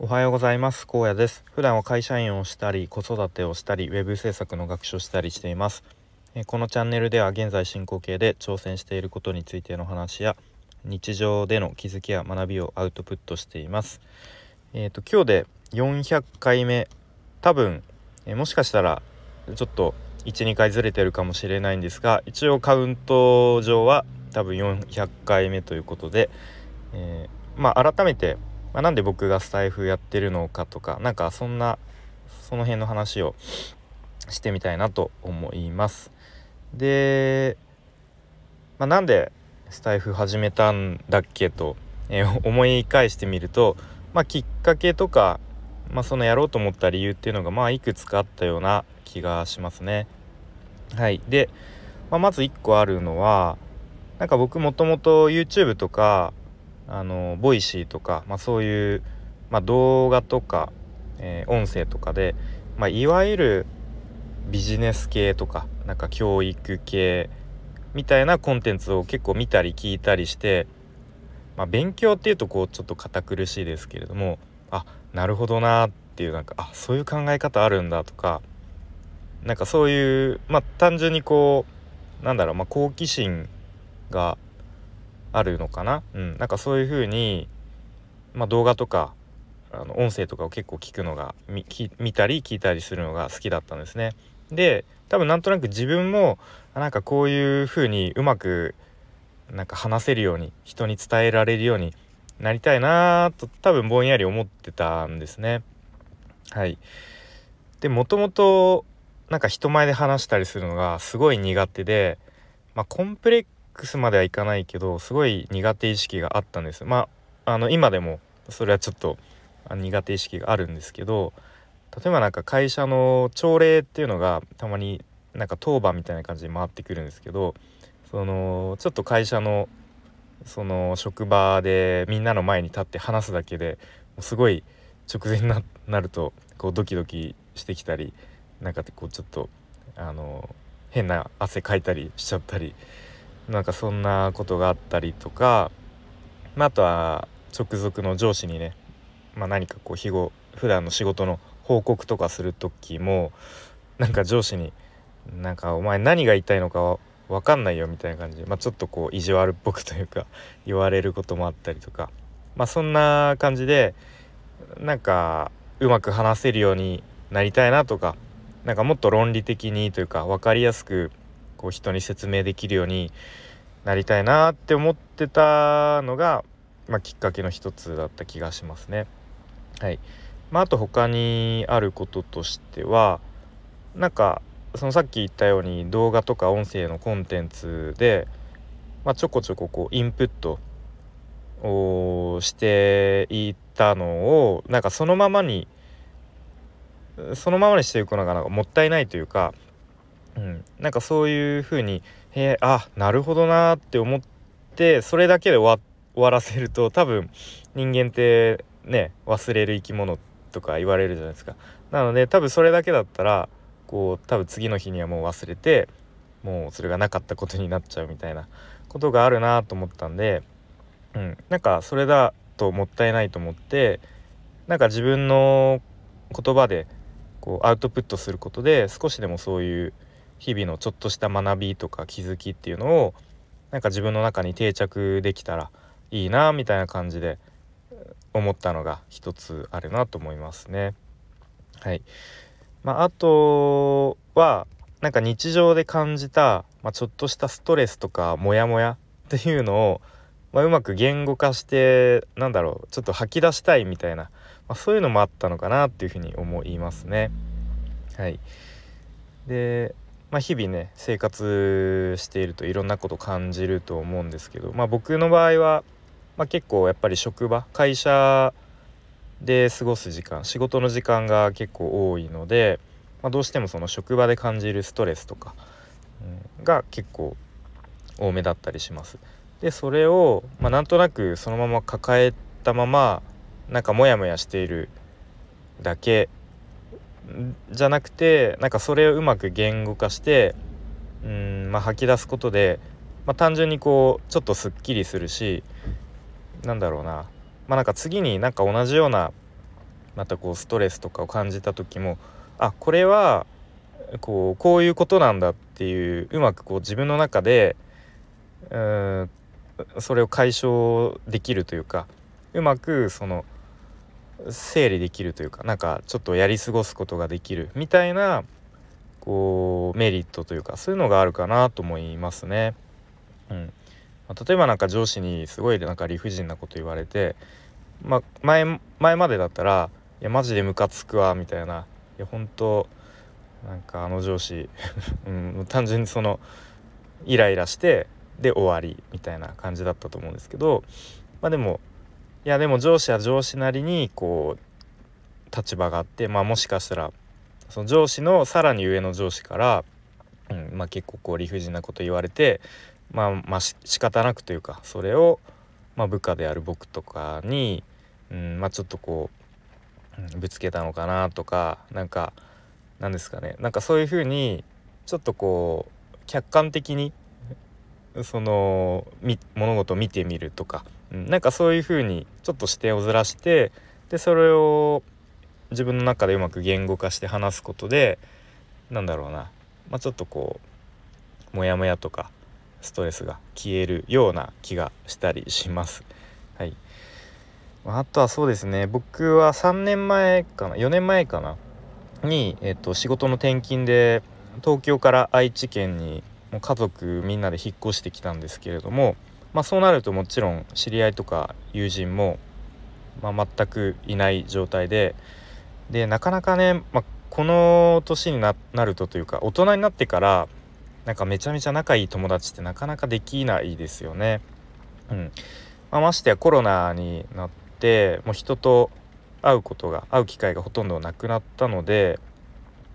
おはようございます。高野です。普段は会社員をしたり子育てをしたりウェブ制作の学習をしたりしています。このチャンネルでは現在進行形で挑戦していることについての話や日常での気づきや学びをアウトプットしています。えっ、ー、と今日で400回目。多分えもしかしたらちょっと12回ずれてるかもしれないんですが一応カウント上は多分400回目ということで、えー、まあ改めてまあ、なんで僕がスタイフやってるのかとかなんかそんなその辺の話をしてみたいなと思います。で、まあ、なんでスタイフ始めたんだっけと、えー、思い返してみると、まあ、きっかけとか、まあ、そのやろうと思った理由っていうのがまあいくつかあったような気がしますね。はい、で、まあ、まず1個あるのはなんか僕もともと YouTube とかあのボイシーとか、まあ、そういう、まあ、動画とか、えー、音声とかで、まあ、いわゆるビジネス系とかなんか教育系みたいなコンテンツを結構見たり聞いたりして、まあ、勉強っていうとこうちょっと堅苦しいですけれどもあなるほどなっていうなんかあそういう考え方あるんだとかなんかそういうまあ単純にこうなんだろう、まあ、好奇心があるのかな、うん、なんかそういう風に、まあ、動画とかあの音声とかを結構聞くのが見たり聞いたりするのが好きだったんですね。で多分なんとなく自分もなんかこういう風にうまくなんか話せるように人に伝えられるようになりたいなと多分ぼんやり思ってたんですね。はい。でもともとなんか人前で話したりするのがすごい苦手で、まあ、コンプレックスまではいかないけどすごい苦手意識があったんです。まああの今でもそれはちょっと苦手意識があるんですけど例えばなんか会社の朝礼っていうのがたまになんか当番みたいな感じで回ってくるんですけどそのちょっと会社のその職場でみんなの前に立って話すだけですごい直前になるとこうドキドキしてきたりなんかこうちょっとあの変な汗かいたりしちゃったりなんかそんなことがあったりとか、まあ、あとは直属の上司にね、まあ、何かこう日後普段の仕事の報告とかする時もなんか上司に「なんかお前何が言いたいのか分かんないよ」みたいな感じで、まあ、ちょっとこう意地悪っぽくというか 言われることもあったりとか、まあ、そんな感じでなんかうまく話せるようになりたいなとかなんかもっと論理的にというか分かりやすくこう人に説明できるようになりたいなって思ってたのが、まあ、きっかけの一つだった気がしますね。はいまあ、あと他にあることとしてはなんかそのさっき言ったように動画とか音声のコンテンツで、まあ、ちょこちょここうインプットをしていたのをなんかそのままにそのままにしていくのがなんかもったいないというかうん、なんかそういう風に「へえあなるほどな」って思ってそれだけで終わらせると多分人間ってね忘れる生き物とか言われるじゃないですか。なので多分それだけだったらこう多分次の日にはもう忘れてもうそれがなかったことになっちゃうみたいなことがあるなと思ったんで、うん、なんかそれだともったいないと思ってなんか自分の言葉でこうアウトプットすることで少しでもそういう日々のちょっとした学びとか気づきっていうのをなんか自分の中に定着できたらいいなみたいな感じで思ったのが一つあるなと思いますね。はい。まあ、あとはなんか日常で感じた、まあ、ちょっとしたストレスとかモヤモヤっていうのを、まあ、うまく言語化してなんだろうちょっと吐き出したいみたいな、まあ、そういうのもあったのかなっていうふうに思いますね。はい。でまあ、日々ね生活しているといろんなこと感じると思うんですけど、まあ、僕の場合は、まあ、結構やっぱり職場会社で過ごす時間仕事の時間が結構多いので、まあ、どうしてもその職場で感じるストレスとか、うん、が結構多めだったりします。でそれを、まあ、なんとなくそのまま抱えたままなんかモヤモヤしているだけじゃなくてなんかそれをうまく言語化してうん、まあ、吐き出すことで、まあ、単純にこうちょっとすっきりするしなんだろうな。まあなんか次になんか同じようなまたこうストレスとかを感じた時もあこれはこうこういうことなんだっていううまくこう自分の中でうんそれを解消できるというかうまくその整理できるというかなんかちょっとやり過ごすことができるみたいなこうメリットというかそういうのがあるかなと思いますね。うんまあ、例えばなんか上司にすごいなんか理不尽なこと言われて、まあ、前前までだったら「いやマジでムカつくわ」みたいな「いや本当なんかあの上司 うん、単純にそのイライラしてで終わりみたいな感じだったと思うんですけどまあでもいやでも上司は上司なりにこう立場があってまあもしかしたらその上司のさらに上の上司から、うんまあ、結構こう理不尽なこと言われてまあまあし仕方なくというかそれを、まあ、部下である僕とかに、うんまあ、ちょっとこう、うん、ぶつけたのかなとかなんかなんですかね。なんかそういうふうにちょっとこう客観的にその物事を見てみるとか、うん、なんかそういうふうにちょっと視点をずらしてでそれを自分の中でうまく言語化して話すことでなんだろうな、まあ、ちょっとこうモヤモヤとかストレスが消えるような気がしたりします。はい、あとはそうですね。僕は3年前かな4年前かなに、えっと、仕事の転勤で東京から愛知県にもう家族みんなで引っ越してきたんですけれども、まあ、そうなるともちろん知り合いとか友人も、まあ、全くいない状態ででなかなかね、まあ、この年になるとというか大人になってからなんかめちゃめちゃ仲いい友達ってなかなかできないですよね。うんまあ、ましてやコロナになってもう人と会うことが会う機会がほとんどなくなったので、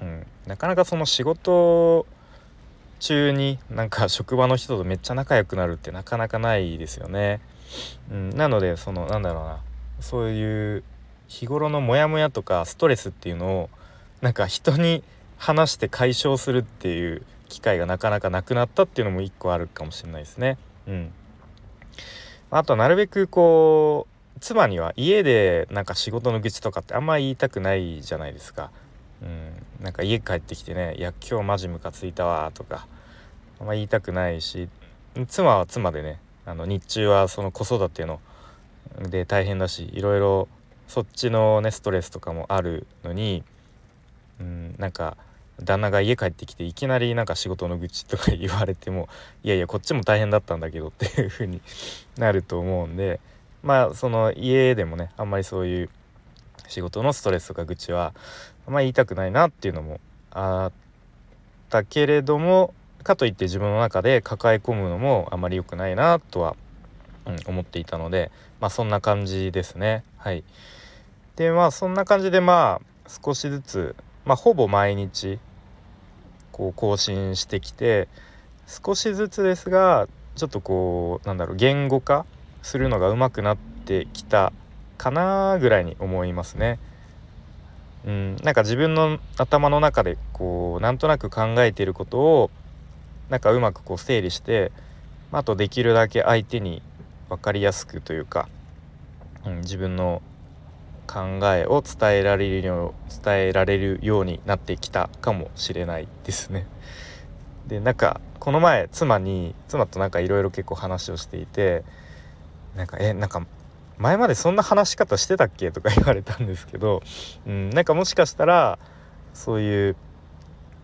うん、なかなかその仕事中になんか職場の人とめっちゃ仲良くなるってなかなかないですよね。うん、なのでそのなんだろうなそういう日頃のモヤモヤとかストレスっていうのをなんか人に話して解消するっていう機会がなかなかなくなったっていうのも一個あるかもしれないですね。うん、あとなるべくこう妻には家でなんか仕事の愚痴とかってあんま言いたくないじゃないですか。うん、なんか家帰ってきてね「いや今日マジムカついたわ」とかま言いたくないし妻は妻でねあの日中はその子育てので大変だしいろいろそっちのねストレスとかもあるのに、うん、なんか旦那が家帰ってきていきなりなんか仕事の愚痴とか言われてもいやいやこっちも大変だったんだけどっていう風に なると思うんでまあその家でもねあんまりそういう仕事のストレスとか愚痴はあんまり言いたくないなっていうのもあったけれどもかといって自分の中で抱え込むのもあまり良くないなとは、うん、思っていたのでまあそんな感じですね。はい。でまあそんな感じでまあ少しずつまあほぼ毎日こう更新してきて少しずつですがちょっとこうなんだろう言語化するのが上手くなってきたかなぐらいに思いますね。うん、なんか自分の頭の中でこうなんとなく考えていることをなんかうまくこう整理して、まあ、あとできるだけ相手に分かりやすくというか、うん、自分の考えを伝えられるよう伝えられるようになってきたかもしれないですね。でなんかこの前妻に妻となんかいろいろ結構話をしていてなんかえなんか前までそんな話し方してたっけとか言われたんですけど、うん、なんかもしかしたらそういう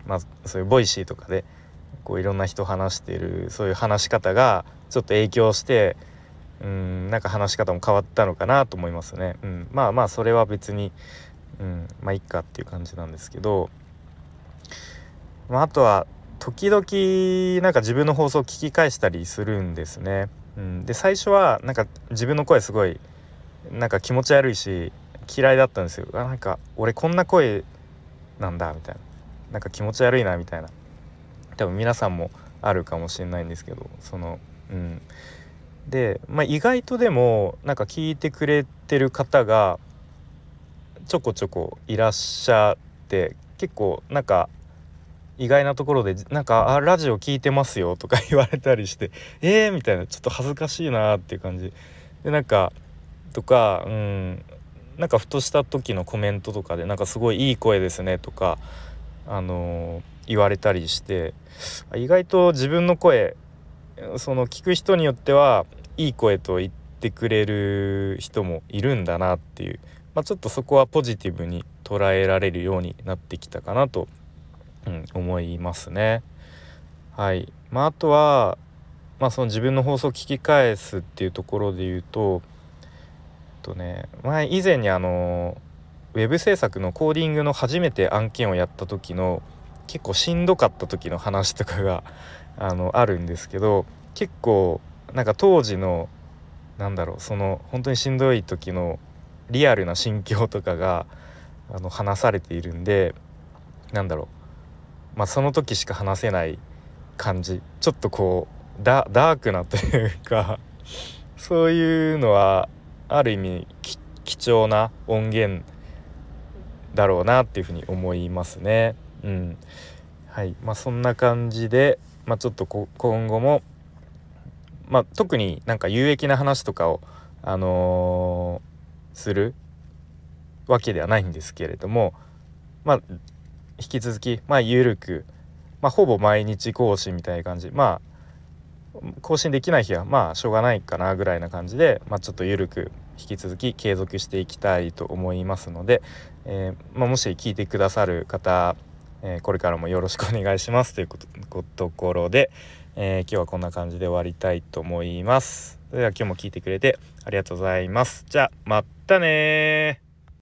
まあそういう Voicy とかでこういろんな人話してるそういう話し方がちょっと影響してうんなんか話し方も変わったのかなと思いますね。うん、まあまあそれは別に、うん、まあいっかっていう感じなんですけど、まあ、あとは時々なんか自分の放送を聞き返したりするんですね。うん、で最初はなんか自分の声すごいなんか気持ち悪いし嫌いだったんですよ。あなんか俺こんな声なんだみたいな。なんか気持ち悪いなみたいな。多分皆さんもあるかもしれないんですけどそのうんで、まあ、意外とでもなんか聞いてくれてる方がちょこちょこいらっしゃって結構なんか意外なところでなんか「あラジオ聞いてますよ」とか言われたりして「えー?」みたいなちょっと恥ずかしいなっていう感じでなんかとかうんなんかふとした時のコメントとかでなんかすごいいい声ですねとかあの言われたりして意外と自分の声その聞く人によってはいい声と言ってくれる人もいるんだなっていう、まあ、ちょっとそこはポジティブに捉えられるようになってきたかなと、うん、思いますね。はいまあ、あとは、まあ、その自分の放送を聞き返すっていうところで言うととね前以前にあのウェブ制作のコーディングの初めて案件をやった時の結構しんどかった時の話とかが あのあるんですけど結構なんか当時のなんだろうその本当にしんどい時のリアルな心境とかが あの話されているんでなんだろうまあその時しか話せない感じちょっとこうダークなというか そういうのはある意味貴重な音源だろうなっていうふうに思いますね。うん。はい。まあ、そんな感じで、まあ、ちょっと今後も、まあ、特になんか有益な話とかを、あのー、するわけではないんですけれども、まあ、引き続き、まあ、緩く、まあ、ほぼ毎日更新みたいな感じまあ更新できない日はまあしょうがないかなぐらいな感じで、まあ、ちょっと緩く引き続き継続していきたいと思いますので、えー、まあ、もし聞いてくださる方、えー、これからもよろしくお願いしますということころで、えー、今日はこんな感じで終わりたいと思います。それでは今日も聞いてくれてありがとうございます。じゃあまたね